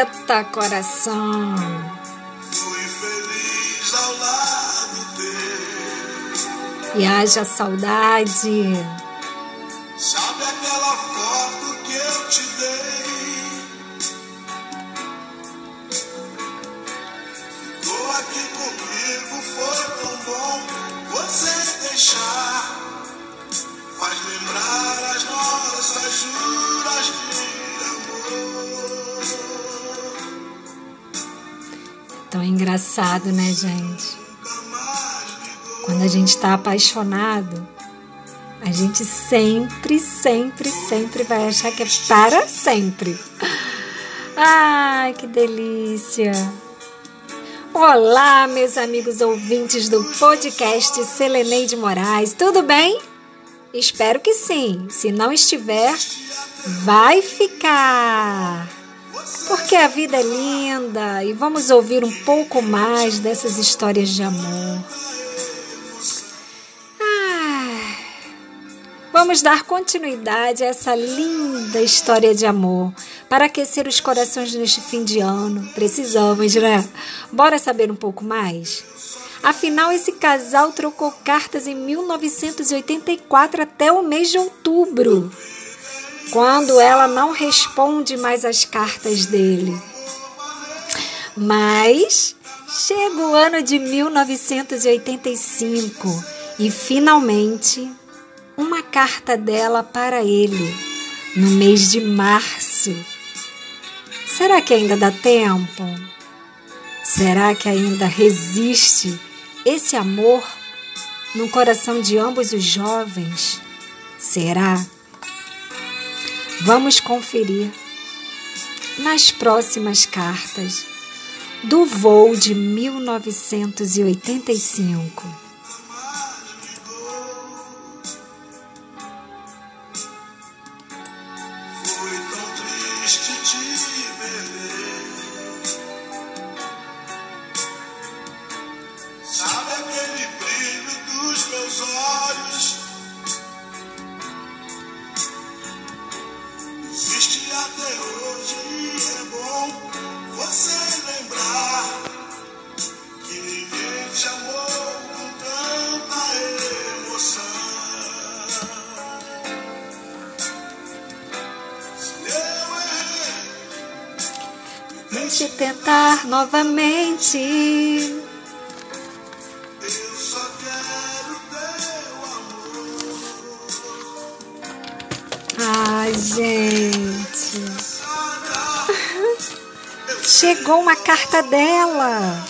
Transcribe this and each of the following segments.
Eita, coração! Fui feliz ao lado teu. E haja saudade. Engraçado, né, gente? Quando a gente tá apaixonado, a gente sempre, sempre, sempre vai achar que é para sempre. Ai, que delícia! Olá, meus amigos ouvintes do podcast Seleneide Moraes, tudo bem? Espero que sim. Se não estiver, vai ficar. Porque a vida é linda e vamos ouvir um pouco mais dessas histórias de amor. Ah, Vamos dar continuidade a essa linda história de amor para aquecer os corações neste fim de ano. Precisamos, né? Bora saber um pouco mais? Afinal, esse casal trocou cartas em 1984 até o mês de outubro, quando ela não responde mais as cartas dele. Mas chega o ano de 1985 e finalmente uma carta dela para ele no mês de março. Será que ainda dá tempo? Será que ainda resiste esse amor no coração de ambos os jovens? Será? Vamos conferir nas próximas cartas do voo de 1985. Foi tão triste te perder. Deixe tentar novamente. eu só quero teu amor. Ai, gente. Chegou uma carta dela.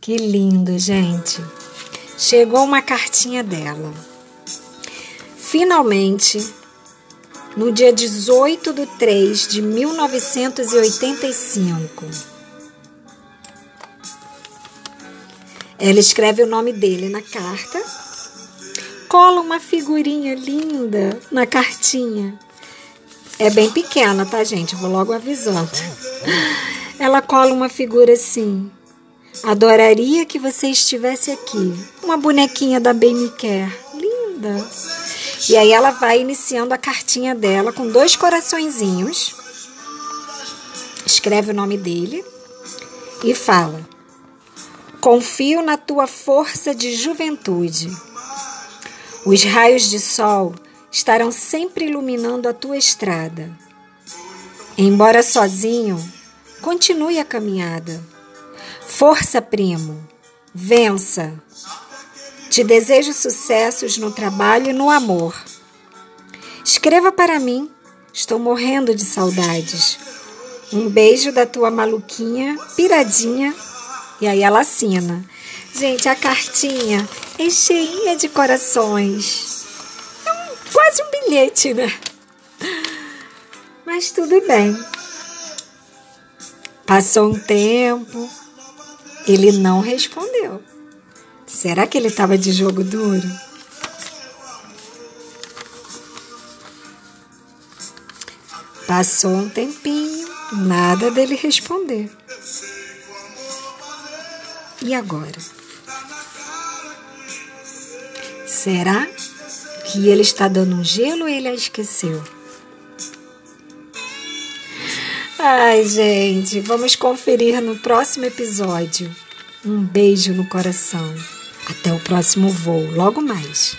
Que lindo, gente. Chegou uma cartinha dela. Finalmente, no dia 18 de 3 de 1985. Ela escreve o nome dele na carta, cola uma figurinha linda na cartinha. É bem pequena, tá, gente? Vou logo avisando. Ela cola uma figura assim. Adoraria que você estivesse aqui. Uma bonequinha da Baby. Linda. E aí ela vai iniciando a cartinha dela com dois coraçõezinhos. Escreve o nome dele e fala: Confio na tua força de juventude. Os raios de sol estarão sempre iluminando a tua estrada. Embora sozinho, continue a caminhada. Força, primo. Vença. Te desejo sucessos no trabalho e no amor. Escreva para mim. Estou morrendo de saudades. Um beijo da tua maluquinha, piradinha. E aí ela assina. Gente, a cartinha é cheinha de corações. É um- quase um bilhete, né? Mas tudo bem. Passou um tempo, ele não respondeu. Será que ele estava de jogo duro? Passou um tempinho, Nada dele responder. E agora? Será que ele está dando um gelo ou ele a esqueceu? Ai, gente, vamos conferir no próximo episódio. Um beijo no coração. Até o próximo voo, logo mais.